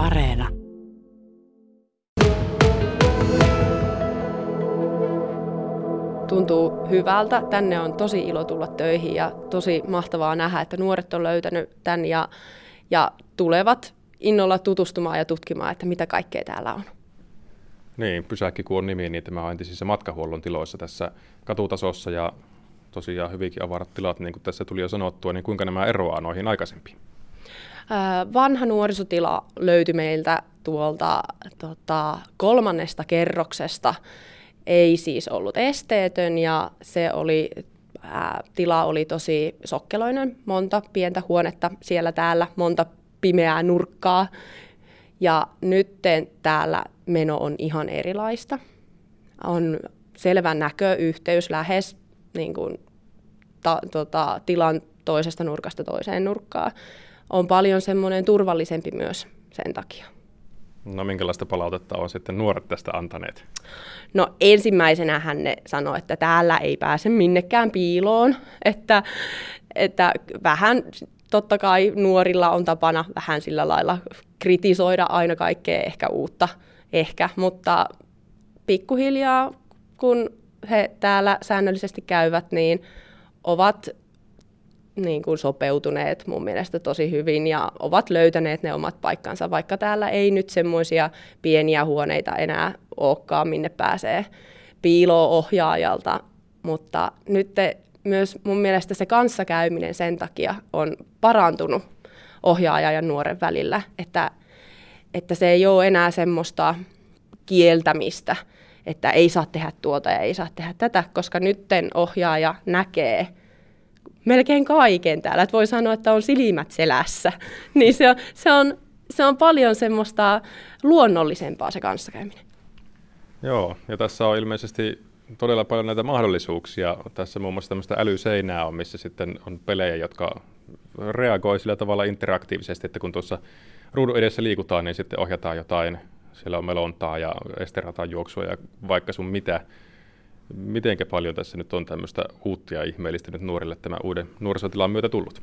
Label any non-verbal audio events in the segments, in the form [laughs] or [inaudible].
Areena. Tuntuu hyvältä. Tänne on tosi ilo tulla töihin ja tosi mahtavaa nähdä, että nuoret on löytänyt tämän ja, ja tulevat innolla tutustumaan ja tutkimaan, että mitä kaikkea täällä on. Niin, pysäkki kun on nimi, niin tämä on entisissä matkahuollon tiloissa tässä katutasossa ja tosiaan hyvinkin avarat tilat, niin kuin tässä tuli jo sanottua, niin kuinka nämä eroaa noihin aikaisempiin? Vanha nuorisotila löytyi meiltä tuolta tota, kolmannesta kerroksesta. Ei siis ollut esteetön ja se oli, ää, tila oli tosi sokkeloinen, monta pientä huonetta siellä täällä, monta pimeää nurkkaa. Ja nyt täällä meno on ihan erilaista. On selvä näköyhteys lähes niin kuin, ta, tota, tilan toisesta nurkasta toiseen nurkkaan. On paljon semmoinen turvallisempi myös sen takia. No minkälaista palautetta on sitten nuoret tästä antaneet? No ensimmäisenä hän ne sanoi, että täällä ei pääse minnekään piiloon, että, että vähän totta kai nuorilla on tapana vähän sillä lailla kritisoida aina kaikkea ehkä uutta, ehkä, mutta pikkuhiljaa kun he täällä säännöllisesti käyvät, niin ovat niin kuin sopeutuneet mun mielestä tosi hyvin ja ovat löytäneet ne omat paikkansa, vaikka täällä ei nyt semmoisia pieniä huoneita enää olekaan, minne pääsee piiloon ohjaajalta, mutta nyt myös mun mielestä se kanssakäyminen sen takia on parantunut ohjaaja ja nuoren välillä, että, että se ei ole enää semmoista kieltämistä, että ei saa tehdä tuota ja ei saa tehdä tätä, koska nytten ohjaaja näkee melkein kaiken täällä. Että voi sanoa, että on silmät selässä. [laughs] niin se on, se, on, se on paljon semmoista luonnollisempaa se kanssakäyminen. Joo, ja tässä on ilmeisesti todella paljon näitä mahdollisuuksia. Tässä muun muassa tämmöistä älyseinää on, missä sitten on pelejä, jotka reagoi sillä tavalla interaktiivisesti, että kun tuossa ruudun edessä liikutaan, niin sitten ohjataan jotain siellä on melontaa ja esterataan juoksua ja vaikka sun mitä. Mitenkä paljon tässä nyt on tämmöistä uutta ja ihmeellistä nyt nuorille tämä uuden nuorisotilan myötä tullut?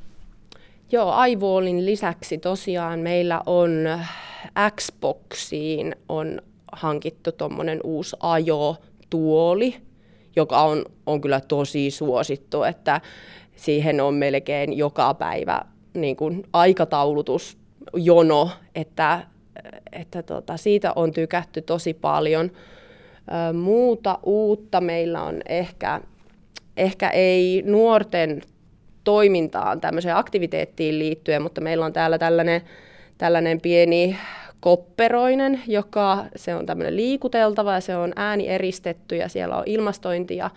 Joo, iWallin lisäksi tosiaan meillä on Xboxiin on hankittu tuommoinen uusi ajo-tuoli, joka on, on kyllä tosi suosittu, että siihen on melkein joka päivä niin kuin aikataulutus, jono, että että tota, siitä on tykätty tosi paljon. Muuta uutta meillä on ehkä, ehkä ei nuorten toimintaan, tämmöiseen aktiviteettiin liittyen, mutta meillä on täällä tällainen, tällainen pieni kopperoinen, joka se on tämmöinen liikuteltava ja se on ääni eristetty ja siellä on ilmastointi ja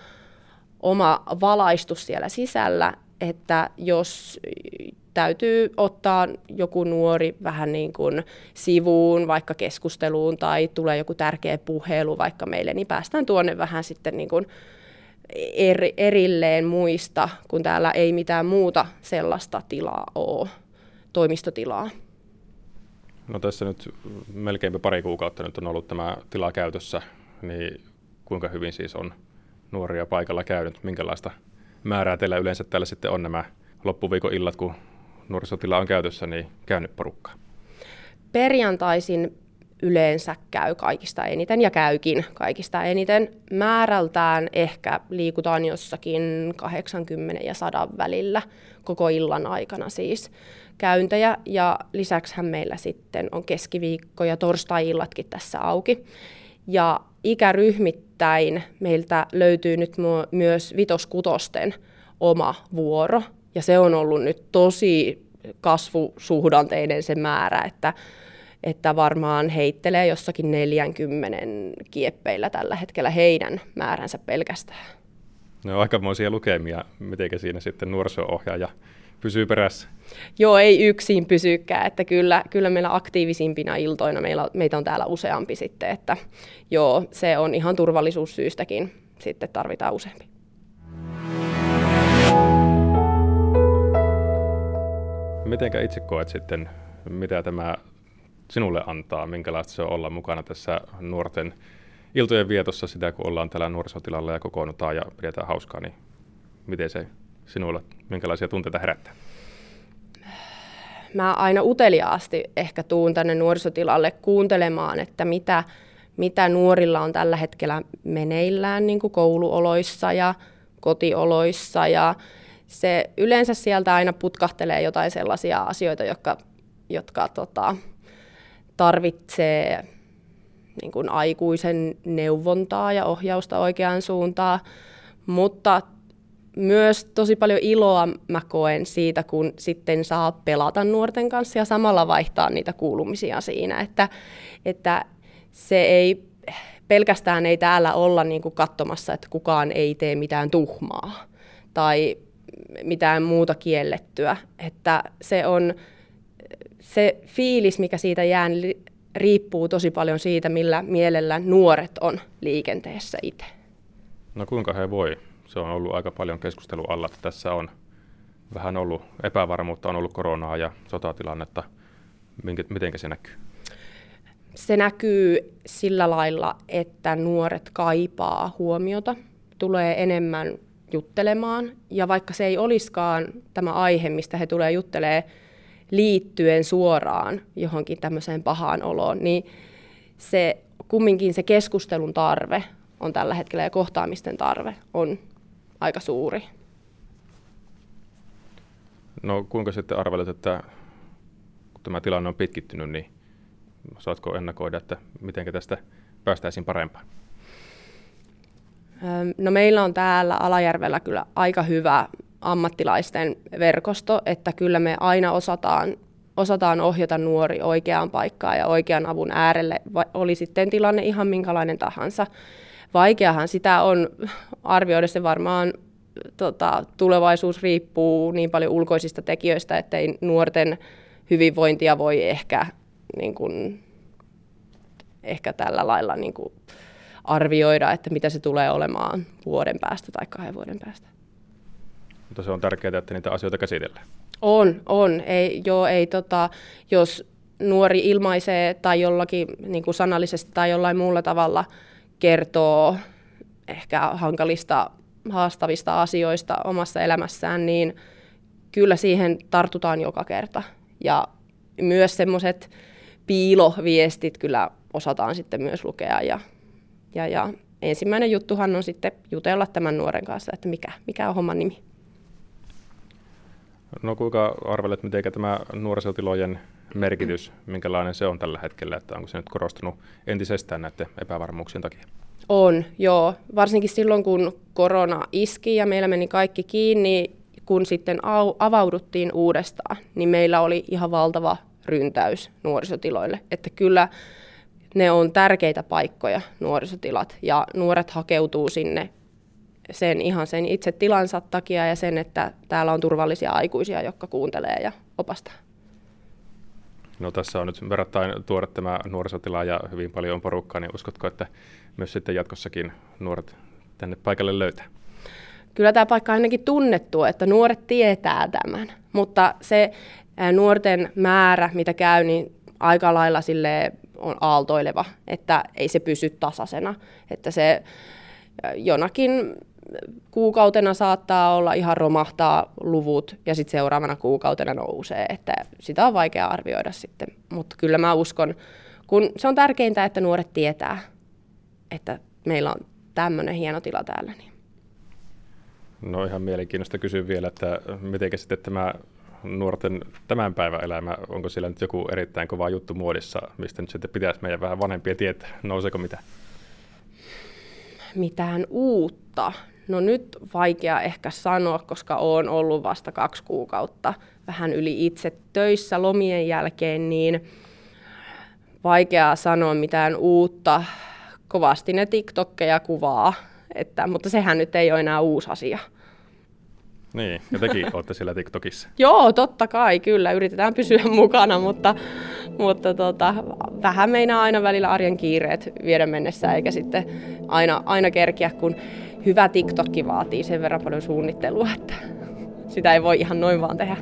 oma valaistus siellä sisällä, että jos täytyy ottaa joku nuori vähän niin kuin sivuun, vaikka keskusteluun tai tulee joku tärkeä puhelu vaikka meille, niin päästään tuonne vähän sitten niin kuin eri, erilleen muista, kun täällä ei mitään muuta sellaista tilaa ole, toimistotilaa. No tässä nyt melkeinpä pari kuukautta nyt on ollut tämä tila käytössä, niin kuinka hyvin siis on nuoria paikalla käynyt? Minkälaista määrää teillä yleensä täällä sitten on nämä loppuviikon illat, kun nuorisotila on käytössä, niin käynyt porukkaa? Perjantaisin yleensä käy kaikista eniten ja käykin kaikista eniten. Määrältään ehkä liikutaan jossakin 80 ja 100 välillä koko illan aikana siis käyntejä. Ja lisäksi meillä sitten on keskiviikko ja torstai-illatkin tässä auki. Ja ikäryhmittäin meiltä löytyy nyt myös vitoskutosten oma vuoro, ja se on ollut nyt tosi kasvusuhdanteinen se määrä, että, että varmaan heittelee jossakin 40 kieppeillä tällä hetkellä heidän määränsä pelkästään. No aikamoisia lukemia. Miten siinä sitten nuoriso-ohjaaja pysyy perässä? Joo, ei yksin pysykään, että kyllä, kyllä meillä aktiivisimpina iltoina meillä, meitä on täällä useampi sitten, että joo, se on ihan turvallisuussyystäkin sitten tarvitaan useampi. Mitenkä itse koet sitten, mitä tämä sinulle antaa, minkälaista se on olla mukana tässä nuorten iltojen vietossa sitä, kun ollaan täällä nuorisotilalla ja kokoonnutaan ja pidetään hauskaa, niin miten se sinulle, minkälaisia tunteita herättää? mä aina uteliaasti ehkä tuun tänne nuorisotilalle kuuntelemaan, että mitä, mitä nuorilla on tällä hetkellä meneillään niin kuin kouluoloissa ja kotioloissa ja se yleensä sieltä aina putkahtelee jotain sellaisia asioita, jotka, jotka tota, tarvitsee niin kuin aikuisen neuvontaa ja ohjausta oikeaan suuntaan, mutta myös tosi paljon iloa mä koen siitä, kun sitten saa pelata nuorten kanssa ja samalla vaihtaa niitä kuulumisia siinä, että, että se ei pelkästään ei täällä olla niin kuin katsomassa, että kukaan ei tee mitään tuhmaa tai mitään muuta kiellettyä, että se on se fiilis, mikä siitä jää, niin riippuu tosi paljon siitä, millä mielellä nuoret on liikenteessä itse. No kuinka he voi? Se on ollut aika paljon keskustelua alla, että tässä on vähän ollut epävarmuutta, on ollut koronaa ja sotatilannetta. Miten se näkyy? Se näkyy sillä lailla, että nuoret kaipaa huomiota, tulee enemmän juttelemaan. Ja vaikka se ei olisikaan tämä aihe, mistä he tulee juttelemaan liittyen suoraan johonkin tämmöiseen pahaan oloon, niin se kumminkin se keskustelun tarve on tällä hetkellä ja kohtaamisten tarve on aika suuri. No kuinka sitten arvelet, että kun tämä tilanne on pitkittynyt, niin saatko ennakoida, että miten tästä päästäisiin parempaan? No meillä on täällä Alajärvellä kyllä aika hyvä ammattilaisten verkosto, että kyllä me aina osataan, osataan ohjata nuori oikeaan paikkaan ja oikean avun äärelle, oli sitten tilanne ihan minkälainen tahansa. Vaikeahan sitä on arvioida se varmaan tota, tulevaisuus riippuu niin paljon ulkoisista tekijöistä, että ei nuorten hyvinvointia voi ehkä, niin kuin, ehkä tällä lailla niin kuin arvioida, että mitä se tulee olemaan vuoden päästä tai kahden vuoden päästä. Mutta se on tärkeää, että niitä asioita käsitellään. On, on. Ei, joo, ei, tota, jos nuori ilmaisee tai jollakin niin kuin sanallisesti tai jollain muulla tavalla kertoo ehkä hankalista, haastavista asioista omassa elämässään, niin kyllä siihen tartutaan joka kerta. Ja myös semmoiset piiloviestit kyllä osataan sitten myös lukea ja ja, ja ensimmäinen juttuhan on sitten jutella tämän nuoren kanssa, että mikä, mikä on homman nimi. No kuinka arvelet, miten tämä nuorisotilojen merkitys, minkälainen se on tällä hetkellä, että onko se nyt korostunut entisestään näiden epävarmuuksien takia? On, joo. Varsinkin silloin, kun korona iski ja meillä meni kaikki kiinni, kun sitten avauduttiin uudestaan, niin meillä oli ihan valtava ryntäys nuorisotiloille. Että kyllä ne on tärkeitä paikkoja, nuorisotilat, ja nuoret hakeutuu sinne sen ihan sen itse tilansa takia ja sen, että täällä on turvallisia aikuisia, jotka kuuntelee ja opastaa. No tässä on nyt verrattain tuore tämä nuorisotila ja hyvin paljon on porukkaa, niin uskotko, että myös sitten jatkossakin nuoret tänne paikalle löytää? Kyllä tämä paikka on ainakin tunnettu, että nuoret tietää tämän, mutta se nuorten määrä, mitä käy, niin aika lailla sille on aaltoileva, että ei se pysy tasaisena. Että se jonakin kuukautena saattaa olla ihan romahtaa luvut ja sitten seuraavana kuukautena nousee, että sitä on vaikea arvioida sitten. Mutta kyllä mä uskon, kun se on tärkeintä, että nuoret tietää, että meillä on tämmöinen hieno tila täällä. Niin. No ihan mielenkiintoista kysyä vielä, että miten sitten tämä nuorten tämän päivän elämä, onko siellä nyt joku erittäin kova juttu muodissa, mistä nyt sitten pitäisi meidän vähän vanhempia tietää, nouseeko mitä? Mitään uutta? No nyt vaikea ehkä sanoa, koska olen ollut vasta kaksi kuukautta vähän yli itse töissä lomien jälkeen, niin vaikeaa sanoa mitään uutta. Kovasti ne TikTokkeja kuvaa, että, mutta sehän nyt ei ole enää uusi asia. Niin, ja tekin [laughs] olette siellä TikTokissa. Joo, totta kai, kyllä. Yritetään pysyä [laughs] mukana, mutta, mutta tota, vähän meinaa aina välillä arjen kiireet viedä mennessä, eikä sitten aina, aina kerkiä, kun hyvä TikTokki vaatii sen verran paljon suunnittelua, että [laughs] sitä ei voi ihan noin vaan tehdä.